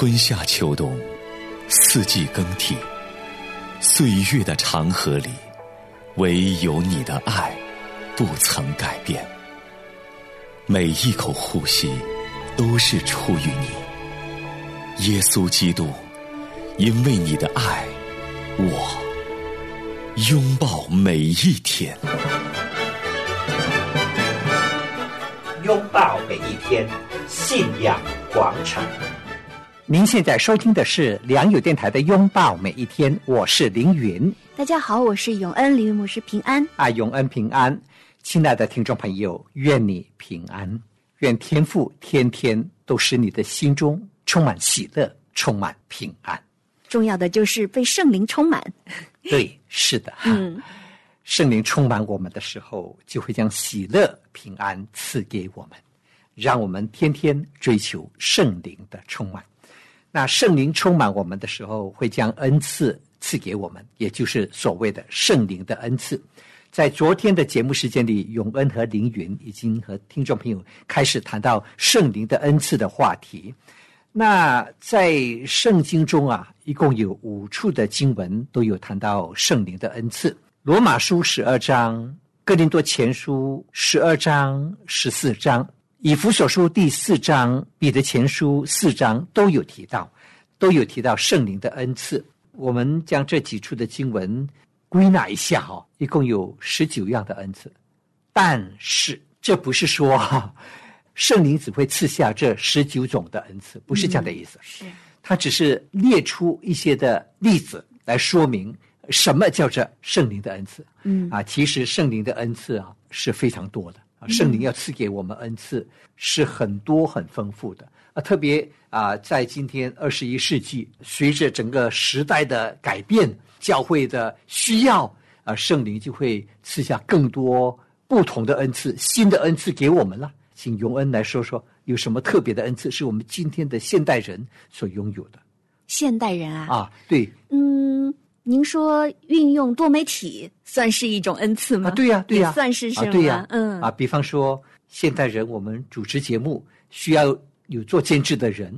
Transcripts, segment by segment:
春夏秋冬，四季更替，岁月的长河里，唯有你的爱不曾改变。每一口呼吸都是出于你，耶稣基督，因为你的爱，我拥抱每一天。拥抱每一天，信仰广场。您现在收听的是良友电台的《拥抱每一天》，我是凌云。大家好，我是永恩，凌云牧师平安。啊，永恩平安，亲爱的听众朋友，愿你平安，愿天父天天都使你的心中充满喜乐，充满平安。重要的就是被圣灵充满。对，是的，嗯，圣灵充满我们的时候，就会将喜乐、平安赐给我们，让我们天天追求圣灵的充满。那圣灵充满我们的时候，会将恩赐赐给我们，也就是所谓的圣灵的恩赐。在昨天的节目时间里，永恩和凌云已经和听众朋友开始谈到圣灵的恩赐的话题。那在圣经中啊，一共有五处的经文都有谈到圣灵的恩赐。罗马书十二章、哥林多前书十二章、十四章、以弗所书第四章、彼得前书四章都有提到，都有提到圣灵的恩赐。我们将这几处的经文归纳一下哈、一共有十九样的恩赐。但是这不是说哈、圣灵只会赐下这十九种的恩赐，不是这样的意思。是他只是列出一些的例子来说明什么叫做圣灵的恩赐。嗯啊，其实圣灵的恩赐啊是非常多的啊，圣灵要赐给我们恩赐是很多很丰富的啊，特别啊，在今天二十一世纪，随着整个时代的改变，教会的需要啊，圣灵就会赐下更多不同的恩赐，新的恩赐给我们了。请永恩来说说有什么特别的恩赐是我们今天的现代人所拥有的现代人啊，啊？对嗯，您说运用多媒体算是一种恩赐吗？啊，对呀、对呀、也算是是吗？啊，对呀、嗯啊，比方说现代人我们主持节目需要有做监制的人，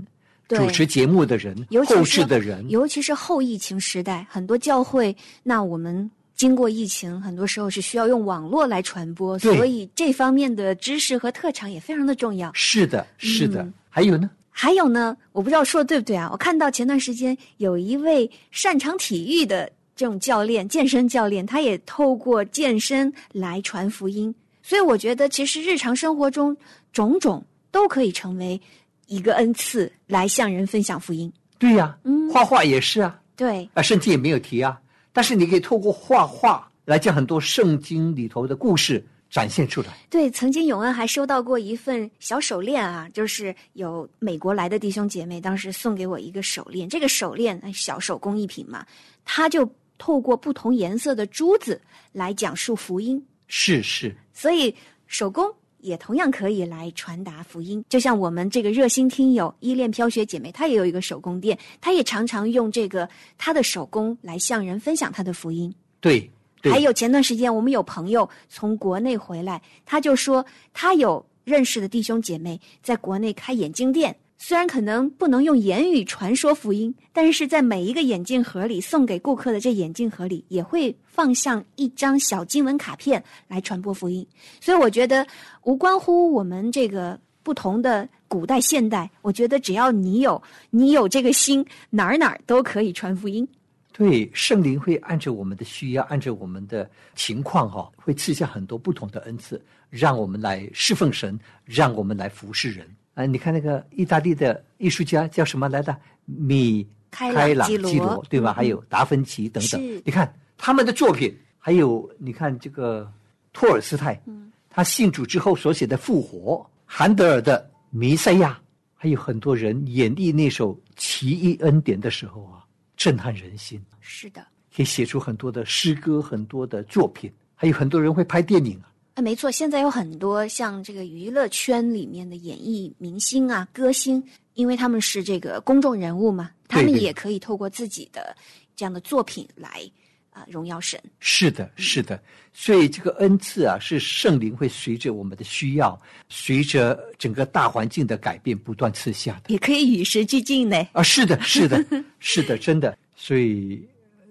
主持节目的人尤，其是后置的人，尤其是后疫情时代，很多教会，那我们经过疫情，很多时候是需要用网络来传播，所以这方面的知识和特长也非常的重要。是的，是的。嗯还有呢？还有呢，我不知道说的对不对啊？我看到前段时间有一位擅长体育的这种教练，健身教练，他也透过健身来传福音。所以我觉得，其实日常生活中种种都可以成为一个恩赐，来向人分享福音。对呀、嗯画画也是啊，对，啊，圣经也没有提啊，但是你可以透过画画来讲很多圣经里头的故事展现出来。对，曾经永恩还收到过一份小手链啊，就是有美国来的弟兄姐妹当时送给我一个手链，这个手链哎小手工艺品嘛，它就透过不同颜色的珠子来讲述福音，是是，所以手工也同样可以来传达福音。就像我们这个热心听友依恋飘雪姐妹，她也有一个手工店，她也常常用这个她的手工来向人分享她的福音。对对。还有前段时间，我们有朋友从国内回来，他就说他有认识的弟兄姐妹在国内开眼镜店，虽然可能不能用言语传说福音，但是在每一个眼镜盒里送给顾客的这眼镜盒里，也会放上一张小经文卡片来传播福音。所以我觉得无关乎我们这个不同的古代现代，我觉得只要你有你有这个心，哪儿哪儿都可以传福音。对，圣灵会按照我们的需要，按照我们的情况哈、会赐下很多不同的恩赐，让我们来侍奉神，让我们来服侍人。啊，你看那个意大利的艺术家叫什么来的？米开朗基罗对吧？嗯还有达芬奇等等是。你看他们的作品，还有你看这个托尔斯泰，嗯他信主之后所写的《复活》，韩德尔的《弥赛亚》，还有很多人演绎那首《奇异恩典》的时候啊，震撼人心。是的。可以写出很多的诗歌，很多的作品，还有很多人会拍电影啊。啊，没错，现在有很多像这个娱乐圈里面的演艺明星啊、歌星，因为他们是这个公众人物嘛，他们也可以透过自己的这样的作品来啊、荣耀神。是的，是的，所以这个恩赐啊，是圣灵会随着我们的需要，随着整个大环境的改变不断赐下的也可以与时俱进呢。啊。是的，是的，是的，真的。所以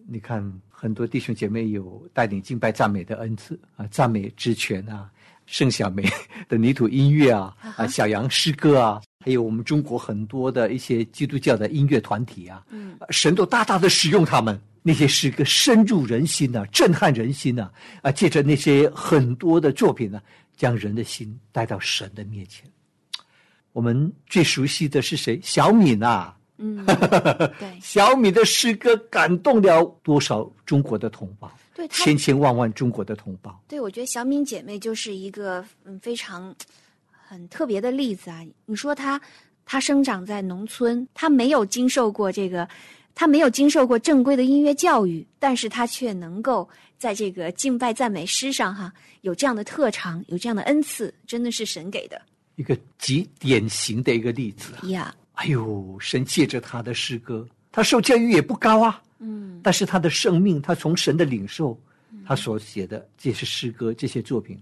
你看，很多弟兄姐妹有带领敬拜赞美的恩赐啊，赞美之泉啊，盛小梅的泥土音乐啊，啊，小杨诗歌啊，还有我们中国很多的一些基督教的音乐团体啊，嗯，神都大大的使用他们。那些诗歌深入人心呐、震撼人心呐、啊！借着那些很多的作品呢、将人的心带到神的面前。我们最熟悉的是谁？小敏啊，嗯，对小敏的诗歌感动了多少中国的同胞，对，千千万万中国的同胞。对，我觉得小敏姐妹就是一个嗯非常很特别的例子啊。你说她，她生长在农村，她没有经受过这个，她没有经受过正规的音乐教育，但是他却能够在这个敬拜赞美诗上哈有这样的特长，有这样的恩赐，真的是神给的一个极典型的一个例子啊！呀。哎呦，神借着他的诗歌，他受教育也不高啊，嗯但是他的生命，他从神的领受，他所写的这些诗歌、这些作品，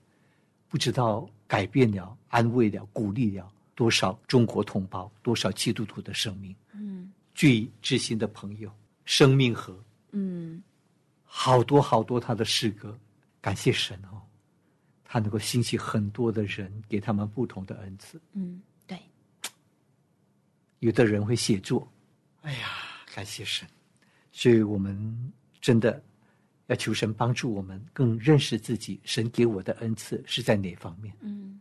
不知道改变了、安慰了、鼓励了多少中国同胞、多少基督徒的生命。嗯最知心的朋友，生命河，嗯，好多好多他的诗歌，感谢神哦，他能够兴起很多的人，给他们不同的恩赐。嗯，对，有的人会写作，哎呀，感谢神，所以我们真的要求神帮助我们更认识自己，神给我的恩赐是在哪方面。嗯。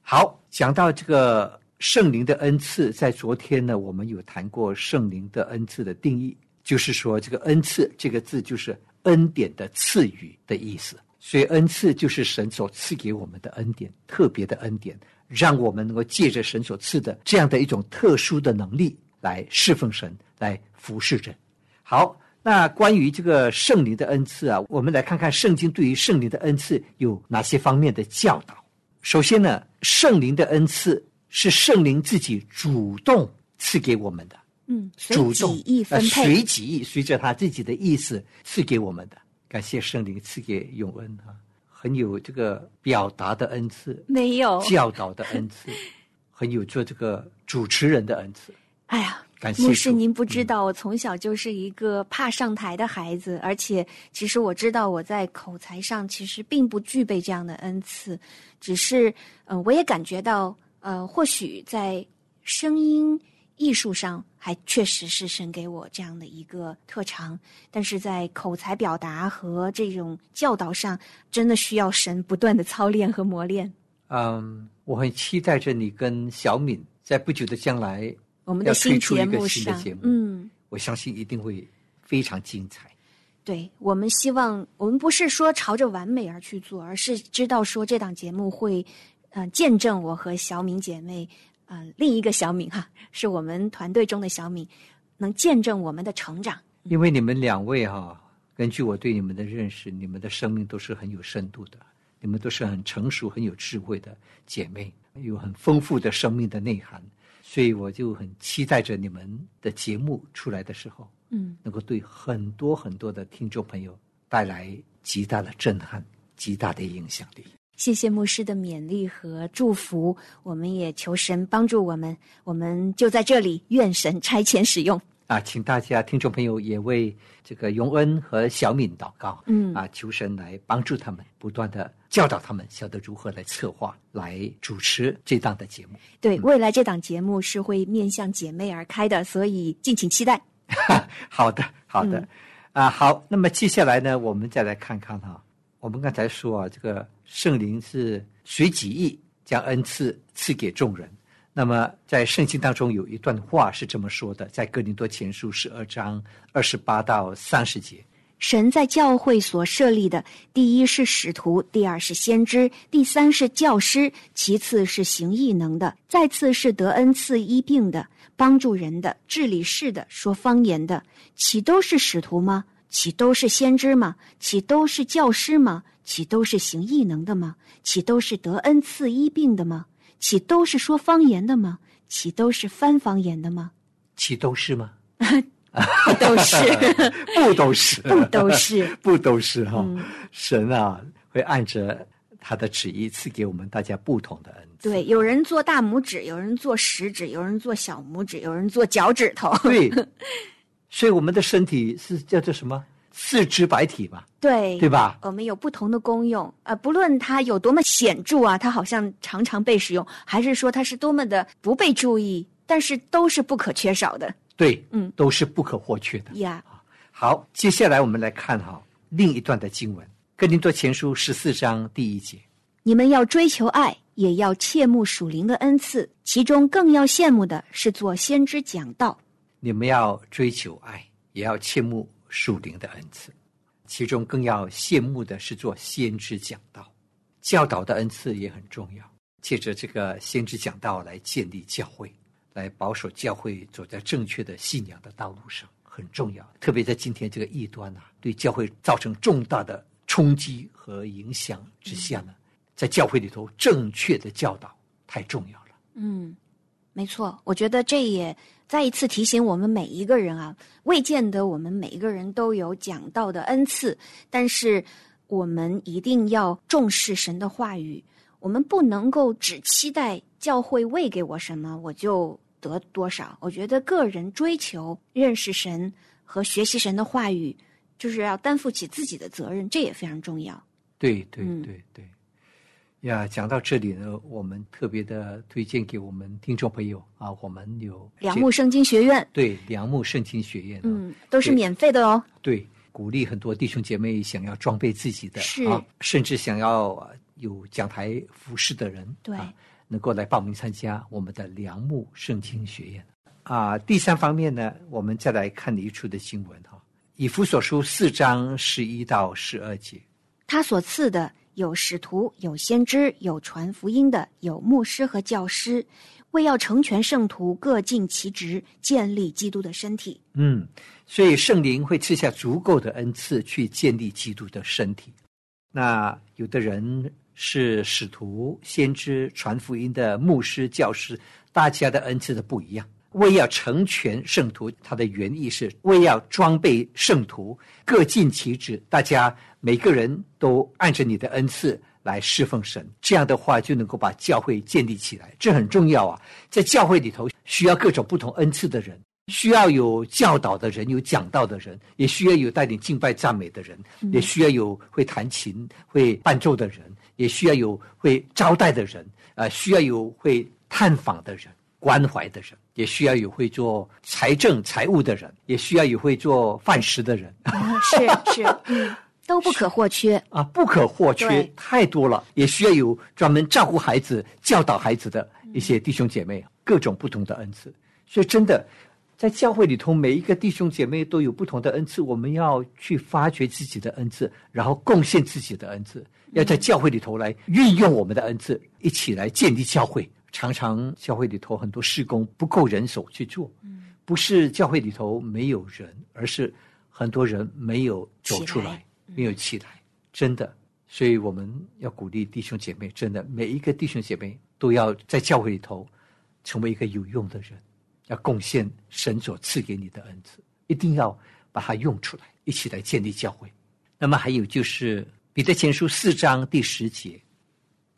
好，讲到这个圣灵的恩赐，在昨天呢，我们有谈过圣灵的恩赐的定义，就是说这个恩赐这个字就是恩典的赐予的意思，所以恩赐就是神所赐给我们的恩典，特别的恩典，让我们能够借着神所赐的这样的一种特殊的能力来侍奉神，来服侍人。好，那关于这个圣灵的恩赐啊，我们来看看圣经对于圣灵的恩赐有哪些方面的教导。首先呢，圣灵的恩赐是圣灵自己主动赐给我们的，嗯，主动意分呃配，随己意，随着他自己的意思赐给我们的。感谢圣灵赐给永恩啊，很有这个表达的恩赐，没有。教导的恩赐，很有做这个主持人的恩赐。哎呀，感谢牧师，您不知道，我从小就是一个怕上台的孩子，而且其实我知道我在口才上其实并不具备这样的恩赐，只是嗯、呃我也感觉到，呃，或许在声音艺术上还确实是神给我这样的一个特长，但是在口才表达和这种教导上，真的需要神不断的操练和磨练。嗯，我很期待着你跟小敏在不久的将来我们的新节出一个目上新的节目，嗯。我相信一定会非常精彩。对我们希望，我们不是说朝着完美而去做，而是知道说这档节目会，呃，见证我和小敏姐妹，呃，另一个小敏哈，是我们团队中的小敏，能见证我们的成长。因为你们两位哈、根据我对你们的认识，你们的生命都是很有深度的，你们都是很成熟、很有智慧的姐妹，有很丰富的生命的内涵，所以我就很期待着你们的节目出来的时候，嗯，能够对很多很多的听众朋友带来极大的震撼、极大的影响力。谢谢牧师的勉励和祝福，我们也求神帮助我们，我们就在这里，愿神差遣使用。啊，请大家听众朋友也为这个永恩和小敏祷告，嗯啊，求神来帮助他们，不断的教导他们，晓得如何来策划、来主持这档的节目。对，未来这档节目是会面向姐妹而开的，所以敬请期待。好的，好的，嗯啊，好。那么接下来呢，我们再来看看哈、我们刚才说啊，这个圣灵是随己意将恩赐赐给众人。那么在圣经当中有一段话是这么说的，在哥林多前书十二章二十八到三十节。神在教会所设立的，第一是使徒，第二是先知，第三是教师，其次是行异能的，再次是得恩赐医病的，帮助人的，治理事的，说方言的，岂都是使徒吗？岂都是先知吗？岂都是教师吗？岂都是行异能的吗？岂都是得恩赐医病的吗？岂都是说方言的吗？岂都是翻方言的吗？岂都是吗？不都是，不都是，不都是，不都是哈、嗯神啊，会按着他的旨意赐给我们大家不同的恩赐。对，有人做大拇指，有人做食指，有人做小拇指，有人做脚趾头。对，所以我们的身体是叫做什么？四肢百体吧，对，对吧？我们有不同的功用，呃，不论它有多么显著啊，它好像常常被使用，还是说它是多么的不被注意，但是都是不可缺少的对，嗯，都是不可或缺的。呀。好，接下来我们来看哈另一段的经文，《哥林多前书》十四章第一节。你们要追求爱，也要切慕属灵的恩赐，其中更要羡慕的是做先知讲道。你们要追求爱，也要切慕属灵的恩赐，其中更要羡慕的是做先知讲道、教导的恩赐也很重要。借着这个先知讲道来建立教会，来保守教会走在正确的信仰的道路上，很重要。特别在今天这个异端啊，对教会造成重大的冲击和影响之下呢，在教会里头正确的教导太重要了。嗯，没错，我觉得这也再一次提醒我们每一个人啊，未见得我们每一个人都有讲道的恩赐，但是我们一定要重视神的话语，我们不能够只期待教会喂给我什么我就得多少。我觉得个人追求认识神和学习神的话语，就是要担负起自己的责任，这也非常重要。对对嗯对对，呀，讲到这里呢，我们特别的推荐给我们听众朋友啊，我们有良木圣经学院，对良木圣经学院、啊，嗯，都是免费的哦。对，鼓励很多弟兄姐妹想要装备自己的是啊，甚至想要呃有讲台服饰的人，对啊，能够来报名参加我们的良木圣经学院啊。第三方面呢，我们再来看一处的新闻哈、以弗所书四章十一到十二节。他所赐的有使徒，有先知，有传福音的，有牧师和教师，为要成全圣徒，各尽其职，建立基督的身体。嗯，所以圣灵会赐下足够的恩赐去建立基督的身体。那有的人是使徒、先知、传福音的牧师、教师，大家的恩赐都不一样。为要成全圣徒，它的原意是为要装备圣徒，各尽其职。大家每个人都按着你的恩赐来侍奉神，这样的话就能够把教会建立起来，这很重要啊！在教会里头需要各种不同恩赐的人，需要有教导的人，有讲道的人，也需要有带领敬拜赞美的人，也需要有会弹琴、会伴奏的人，也需要有会招待的人，呃，需要有会探访的人。关怀的人，也需要有会做财政财务的人，也需要有会做饭食的人是是，嗯，都不可或缺。啊，不可或缺，太多了。也需要有专门照顾孩子、教导孩子的一些弟兄姐妹，各种不同的恩赐。所以，真的在教会里头，每一个弟兄姐妹都有不同的恩赐，我们要去发掘自己的恩赐，然后贡献自己的恩赐，要在教会里头来运用我们的恩赐，一起来建立教会。常常教会里头很多事工不够人手去做，不是教会里头没有人，而是很多人没有走出来来，没有起来，真的。所以我们要鼓励弟兄姐妹，真的每一个弟兄姐妹都要在教会里头成为一个有用的人，要贡献神所赐给你的恩赐，一定要把它用出来，一起来建立教会。那么还有就是彼得前书四章第十节，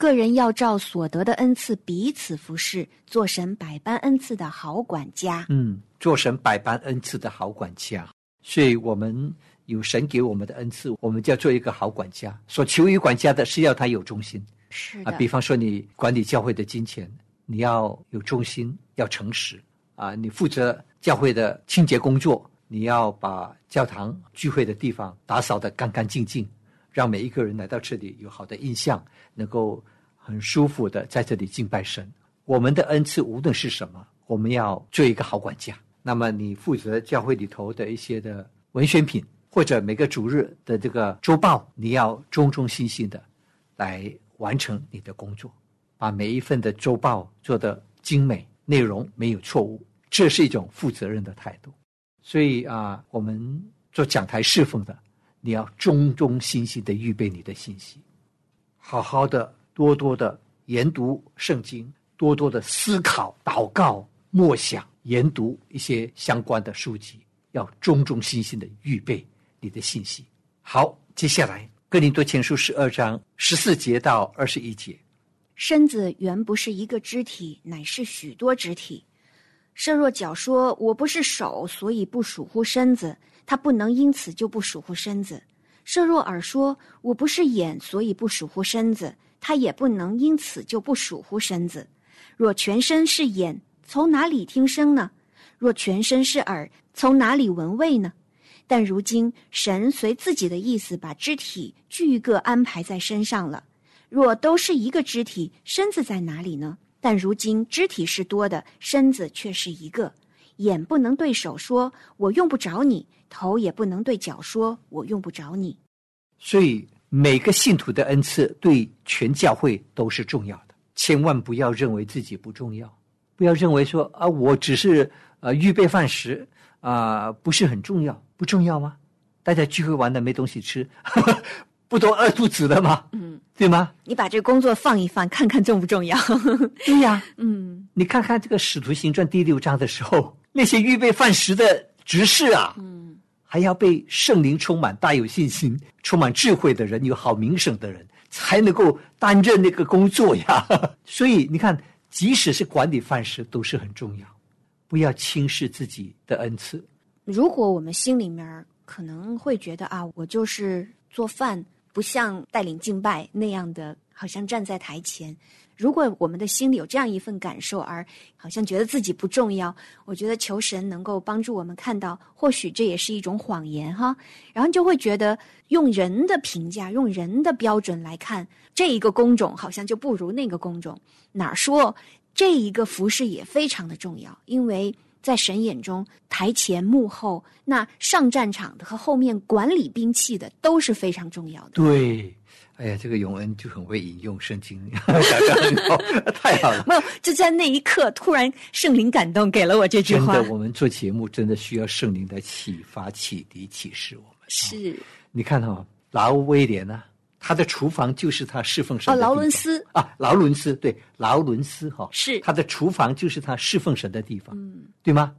个人要照所得的恩赐彼此服侍，做神百般恩赐的好管家。嗯，做神百般恩赐的好管家。所以我们有神给我们的恩赐，我们就要做一个好管家。所求于管家的是要他有忠心啊，是啊，比方说你管理教会的金钱，你要有忠心，要诚实啊。你负责教会的清洁工作，你要把教堂聚会的地方打扫得干干净净，让每一个人来到这里有好的印象，能够很舒服的在这里敬拜神。我们的恩赐无论是什么，我们要做一个好管家。那么你负责教会里头的一些的文宣品，或者每个主日的这个周报，你要忠忠心心的来完成你的工作，把每一份的周报做得精美，内容没有错误，这是一种负责任的态度。所以啊，我们做讲台侍奉的，你要忠忠心心的预备你的信息，好好的、多多的研读圣经，多多的思考、祷告、默想、研读一些相关的书籍，要忠忠心心的预备你的信息。好，接下来哥林多前书十二章十四节到二十一节。身子原不是一个肢体，乃是许多肢体。设若脚说：“我不是手，所以不属乎身子。”他不能因此就不属乎身子。设若耳说：“我不是眼，所以不属乎身子。”他也不能因此就不属乎身子。若全身是眼，从哪里听声呢？若全身是耳，从哪里闻味呢？但如今神随自己的意思，把肢体俱各安排在身上了。若都是一个肢体，身子在哪里呢？但如今肢体是多的，身子却是一个。眼不能对手说“我用不着你”，头也不能对脚说“我用不着你”。所以每个信徒的恩赐对全教会都是重要的，千万不要认为自己不重要，不要认为说啊，我只是呃预备饭食啊，不是很重要，不重要吗？大家聚会完了没东西吃。不都饿肚子了吗？嗯，对吗？你把这工作放一放，看看重不重要？对呀，嗯，你看看这个《使徒行传》第六章的时候，那些预备饭食的执事啊，嗯，还要被圣灵充满、大有信心、充满智慧的人、有好名声的人，才能够担任那个工作呀。所以你看，即使是管理饭食，都是很重要，不要轻视自己的恩赐。如果我们心里面可能会觉得啊，我就是做饭。不像带领敬拜那样的，好像站在台前。如果我们的心里有这样一份感受，而好像觉得自己不重要，我觉得求神能够帮助我们看到，或许这也是一种谎言哈。然后就会觉得用人的评价、用人的标准来看这一个工种，好像就不如那个工种。哪说这一个服饰也非常的重要，因为。在神眼中，台前幕后，那上战场的和后面管理兵器的都是非常重要的。对，哎呀，这个永恩就很会引用圣经，太好了。没有，就在那一刻，突然圣灵感动，给了我这句话。真的，我们做节目真的需要圣灵的启发、启迪、启示我们。是，你看哈，劳威廉呢？他的厨房就是他侍奉神哦，劳伦斯啊，劳伦斯对，劳伦斯哈是他的厨房就是他侍奉神的地方，嗯，对吗？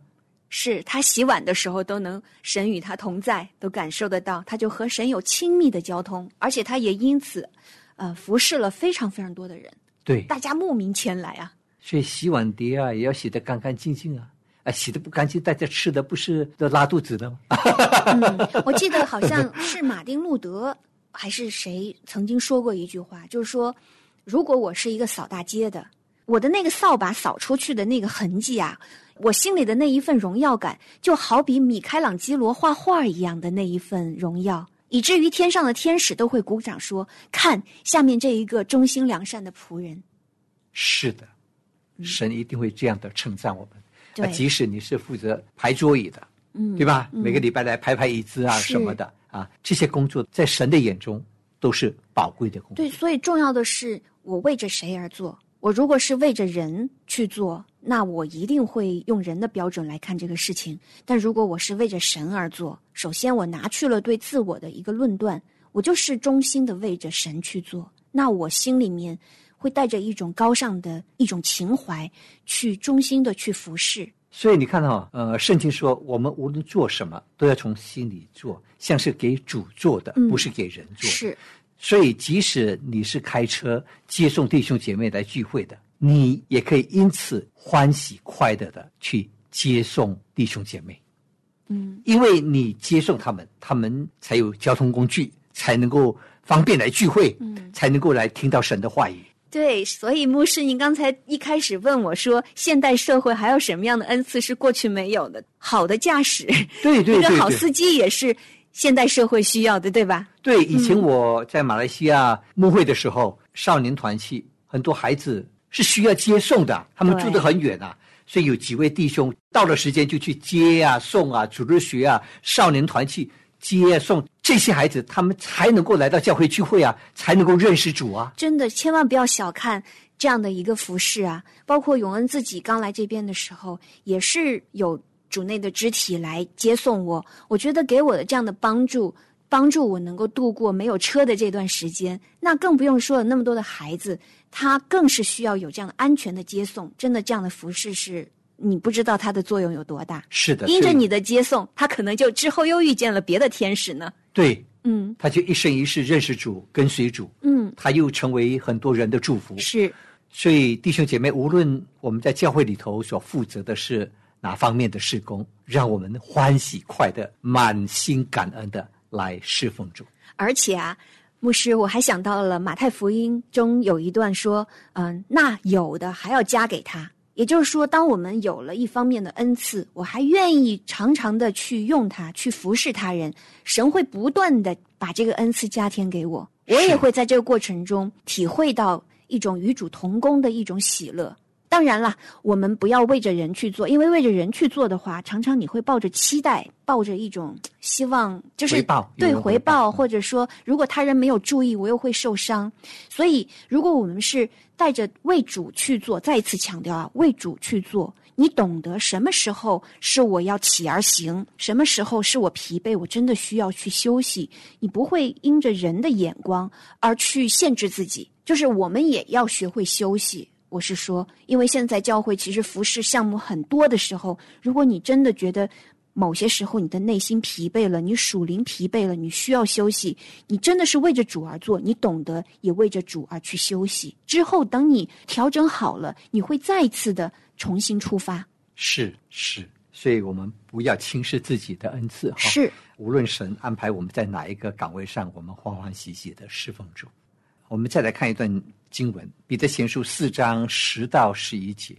是他洗碗的时候都能神与他同在，都感受得到，他就和神有亲密的交通，而且他也因此，呃，服侍了非常非常多的人，对，大家慕名前来啊。所以洗碗碟啊也要洗得干干净净啊，啊，洗的不干净，大家吃的不是都拉肚子的吗？嗯，我记得好像是马丁路德。还是谁曾经说过一句话，就是说，如果我是一个扫大街的，我的那个扫把扫出去的那个痕迹啊，我心里的那一份荣耀感，就好比米开朗基罗画画一样的那一份荣耀，以至于天上的天使都会鼓掌说：“看下面这一个忠心良善的仆人。”是的，神一定会这样的称赞我们。对，即使你是负责排桌椅的，嗯，对吧？每个礼拜来排排椅子啊什么的。啊，这些工作在神的眼中都是宝贵的工作。对，所以重要的是我为着谁而做。我如果是为着人去做，那我一定会用人的标准来看这个事情。但如果我是为着神而做，首先我拿去了对自我的一个论断，我就是衷心的为着神去做，那我心里面会带着一种高尚的一种情怀，去衷心的去服侍。所以你看到，呃，圣经说，我们无论做什么，都要从心里做，像是给主做的，不是给人做。是，所以即使你是开车接送弟兄姐妹来聚会的，你也可以因此欢喜快乐的去接送弟兄姐妹。嗯，因为你接送他们，他们才有交通工具，才能够方便来聚会，嗯，才能够来听到神的话语。对，所以牧师，您刚才一开始问我说，现代社会还有什么样的恩赐是过去没有的？好的驾驶，对对对，一个好司机也是现代社会需要的，对吧？对，以前我在马来西亚牧会的时候，少年团契很多孩子是需要接送的，他们住得很远啊，所以有几位弟兄到了时间就去接啊、送啊、组织学啊、少年团契。接送这些孩子，他们才能够来到教会聚会啊，才能够认识主啊！真的，千万不要小看这样的一个服饰啊！包括永恩自己刚来这边的时候，也是有主内的肢体来接送我。我觉得给我的这样的帮助，帮助我能够度过没有车的这段时间。那更不用说了，那么多的孩子，他更是需要有这样的安全的接送。真的，这样的服饰是你不知道它的作用有多大。是的，因着你的接送，他可能就之后又遇见了别的天使呢。对，嗯他就一生一世认识主，跟随主，嗯，他又成为很多人的祝福。是所以弟兄姐妹，无论我们在教会里头所负责的是哪方面的事工，让我们欢喜快乐、满心感恩的来侍奉主。而且啊，牧师，我还想到了马太福音中有一段说，嗯、那有的还要加给他。也就是说，当我们有了一方面的恩赐，我还愿意常常的去用它，去服侍他人，神会不断的把这个恩赐加添给我，我也会在这个过程中体会到一种与主同工的一种喜乐。当然啦，我们不要为着人去做，因为为着人去做的话，常常你会抱着期待，抱着一种希望，就是对回，报或者说如果他人没有注意，我又会受伤。所以，如果我们是带着为主去做，再一次强调啊，为主去做，你懂得什么时候是我要起而行，什么时候是我疲惫，我真的需要去休息。你不会因着人的眼光而去限制自己，就是我们也要学会休息。我是说，因为现在教会其实服饰项目很多的时候，如果你真的觉得某些时候你的内心疲惫了，你属灵疲惫了，你需要休息，你真的是为着主而做，你懂得也为着主而去休息。之后等你调整好了，你会再一次的重新出发。是是，所以我们不要轻视自己的恩赐哈。是，无论神安排我们在哪一个岗位上，我们欢欢喜喜的侍奉主。我们再来看一段经文，《彼得前书》四章十到十一节。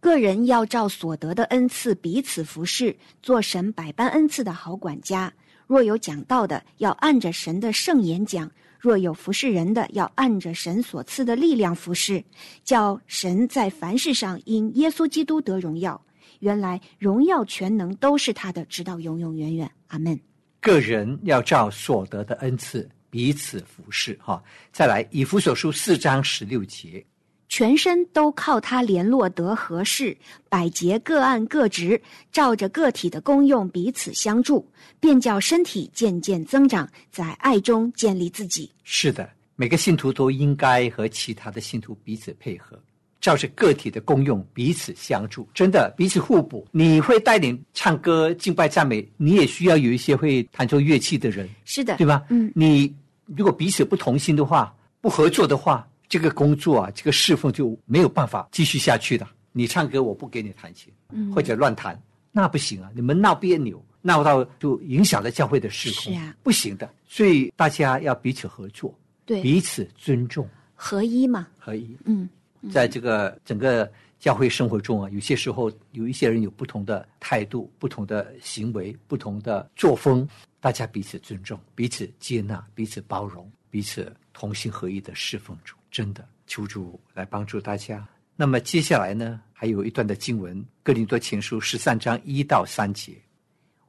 个人要照所得的恩赐彼此服侍，做神百般恩赐的好管家。若有讲道的，要按着神的圣言讲；若有服侍人的，要按着神所赐的力量服侍，叫神在凡事上因耶稣基督得荣耀。原来荣耀全能都是他的，直到永永远远。阿门。个人要照所得的恩赐彼此服侍。哈，再来，《以弗所书》四章十六节。全身都靠他联络得合适，百节各按各职，照着个体的功用彼此相助，便叫身体渐渐增长，在爱中建立自己。是的，每个信徒都应该和其他的信徒彼此配合，照着个体的功用彼此相助，真的彼此互补。你会带领唱歌、敬拜、赞美，你也需要有一些会弹奏乐器的人，是的，对吧？嗯，你如果彼此不同心的话，不合作的话，这个工作啊，这个侍奉就没有办法继续下去的。你唱歌，我不给你弹琴，嗯或者乱弹，那不行啊！你们闹别扭，闹到就影响了教会的事工，是啊不行的。所以大家要彼此合作，对，彼此尊重合一嘛，合一。嗯，在这个整个教会生活中啊，有些时候有一些人有不同的态度、不同的行为、不同的作风，大家彼此尊重、彼此接纳、彼此包容、彼此同心合一的侍奉主。真的，求主来帮助大家。那么接下来呢，还有一段的经文，《哥林多前书》十三章一到三节。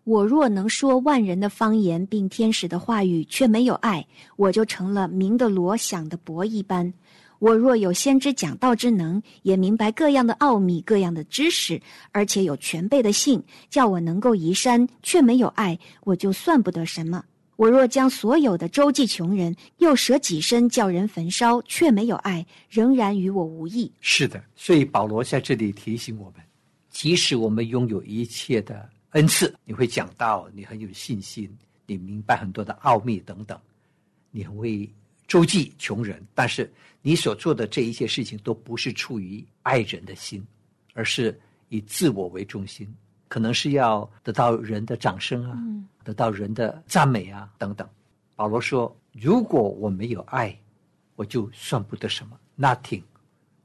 我若能说万人的方言，并天使的话语，却没有爱，我就成了鸣的锣，响的钹一般。我若有先知讲道之能，也明白各样的奥秘、各样的知识，而且有全备的信，叫我能够移山，却没有爱，我就算不得什么。我若将所有的周济穷人，又舍己身叫人焚烧，却没有爱，仍然与我无益。是的，所以保罗在这里提醒我们，即使我们拥有一切的恩赐，你会讲道，你很有信心，你明白很多的奥秘等等，你会周济穷人，但是你所做的这一切事情都不是出于爱人的心，而是以自我为中心，可能是要得到人的掌声啊，得到人的赞美啊等等。保罗说：“如果我没有爱，我就算不得什么，nothing。”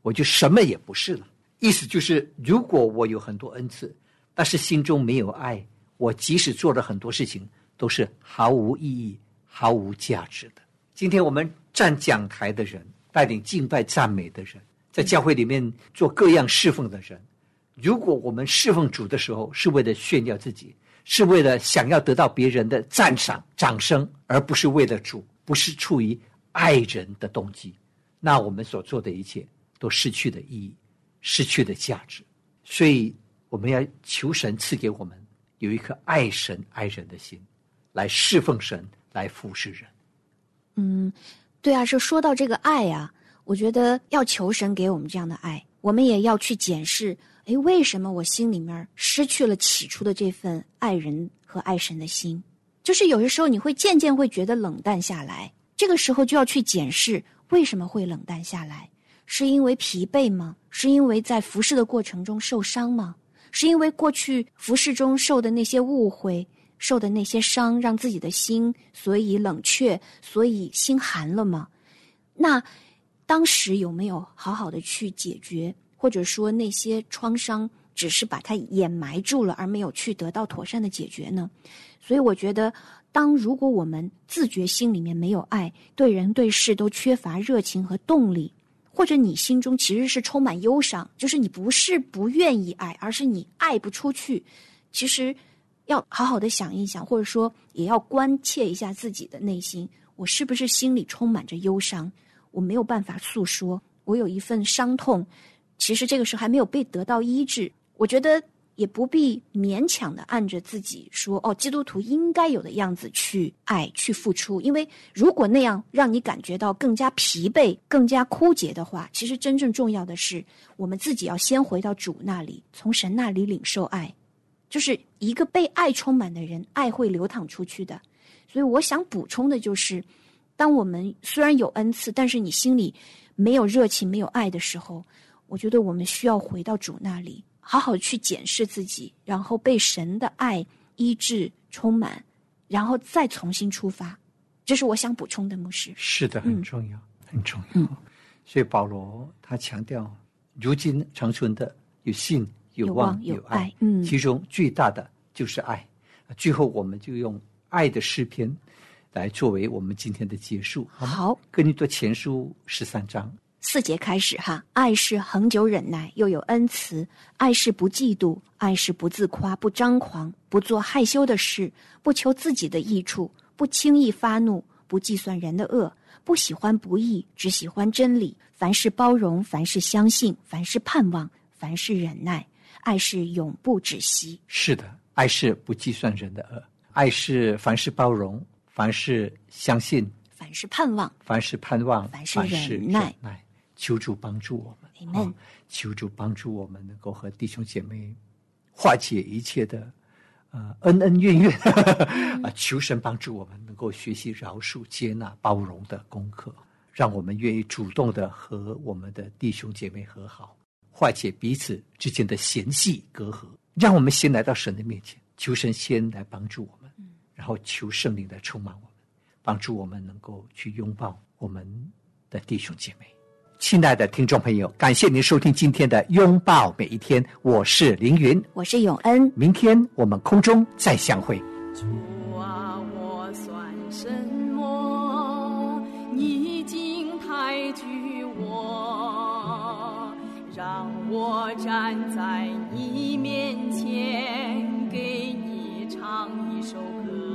我就什么也不是了。意思就是，如果我有很多恩赐，但是心中没有爱，我即使做了很多事情，都是毫无意义、毫无价值的。今天我们站讲台的人，带领敬拜赞美的人，在教会里面做各样侍奉的人，如果我们侍奉主的时候是为了炫耀自己，是为了想要得到别人的赞赏、掌声，而不是为了主，不是出于爱人的动机，那我们所做的一切都失去了意义，失去了价值。所以我们要求神赐给我们有一颗爱神爱人的心，来侍奉神，来服侍人。嗯，对啊，是说到这个爱啊，我觉得要求神给我们这样的爱，我们也要去检视，诶，为什么我心里面失去了起初的这份爱人和爱神的心？就是有些时候你会渐渐会觉得冷淡下来，这个时候就要去检视为什么会冷淡下来，是因为疲惫吗？是因为在服侍的过程中受伤吗？是因为过去服侍中受的那些误会、受的那些伤，让自己的心所以冷却，所以心寒了吗？那当时有没有好好的去解决？或者说那些创伤只是把它掩埋住了，而没有去得到妥善的解决呢？所以我觉得，当如果我们自觉心里面没有爱，对人对事都缺乏热情和动力，或者你心中其实是充满忧伤，就是你不是不愿意爱，而是你爱不出去。其实要好好的想一想，或者说也要关切一下自己的内心，我是不是心里充满着忧伤？我没有办法诉说，我有一份伤痛。其实这个时候还没有被得到医治，我觉得也不必勉强的按着自己说哦，基督徒应该有的样子去爱、去付出。因为如果那样让你感觉到更加疲惫、更加枯竭的话，其实真正重要的是我们自己要先回到主那里，从神那里领受爱。就是一个被爱充满的人，爱会流淌出去的。所以我想补充的就是，当我们虽然有恩赐，但是你心里没有热情、没有爱的时候。我觉得我们需要回到主那里，好好去检视自己，然后被神的爱医治、充满，然后再重新出发。这是我想补充的，牧师。是的，很重要，很重要。所以保罗他强调，如今长存的有信、有望、有爱。嗯，其中最大的就是爱。最后，我们就用爱的诗篇来作为我们今天的结束。好，跟你读前书十三章。四节开始哈，爱是恒久忍耐，又有恩慈；爱是不嫉妒，爱是不自夸，不张狂，不做害羞的事，不求自己的益处，不轻易发怒，不计算人的恶，不喜欢不义，只喜欢真理。凡事包容，凡事相信，凡事盼望，凡事忍耐。爱是永不止息。是的，爱是不计算人的恶，爱是凡事包容，凡事相信，凡事盼望，凡事盼望，凡事忍耐。求主帮助我们，求主帮助我们能够和弟兄姐妹化解一切的呃恩恩怨怨 啊！求神帮助我们能够学习饶恕、接纳、包容的功课，让我们愿意主动的和我们的弟兄姐妹和好，化解彼此之间的嫌隙隔阂。让我们先来到神的面前，求神先来帮助我们，然后求圣灵来充满我们，帮助我们能够去拥抱我们的弟兄姐妹。亲爱的听众朋友，感谢您收听今天的《拥抱每一天》，我是凌云，我是永恩，明天我们空中再相会。我站在你面前，给你唱一首歌。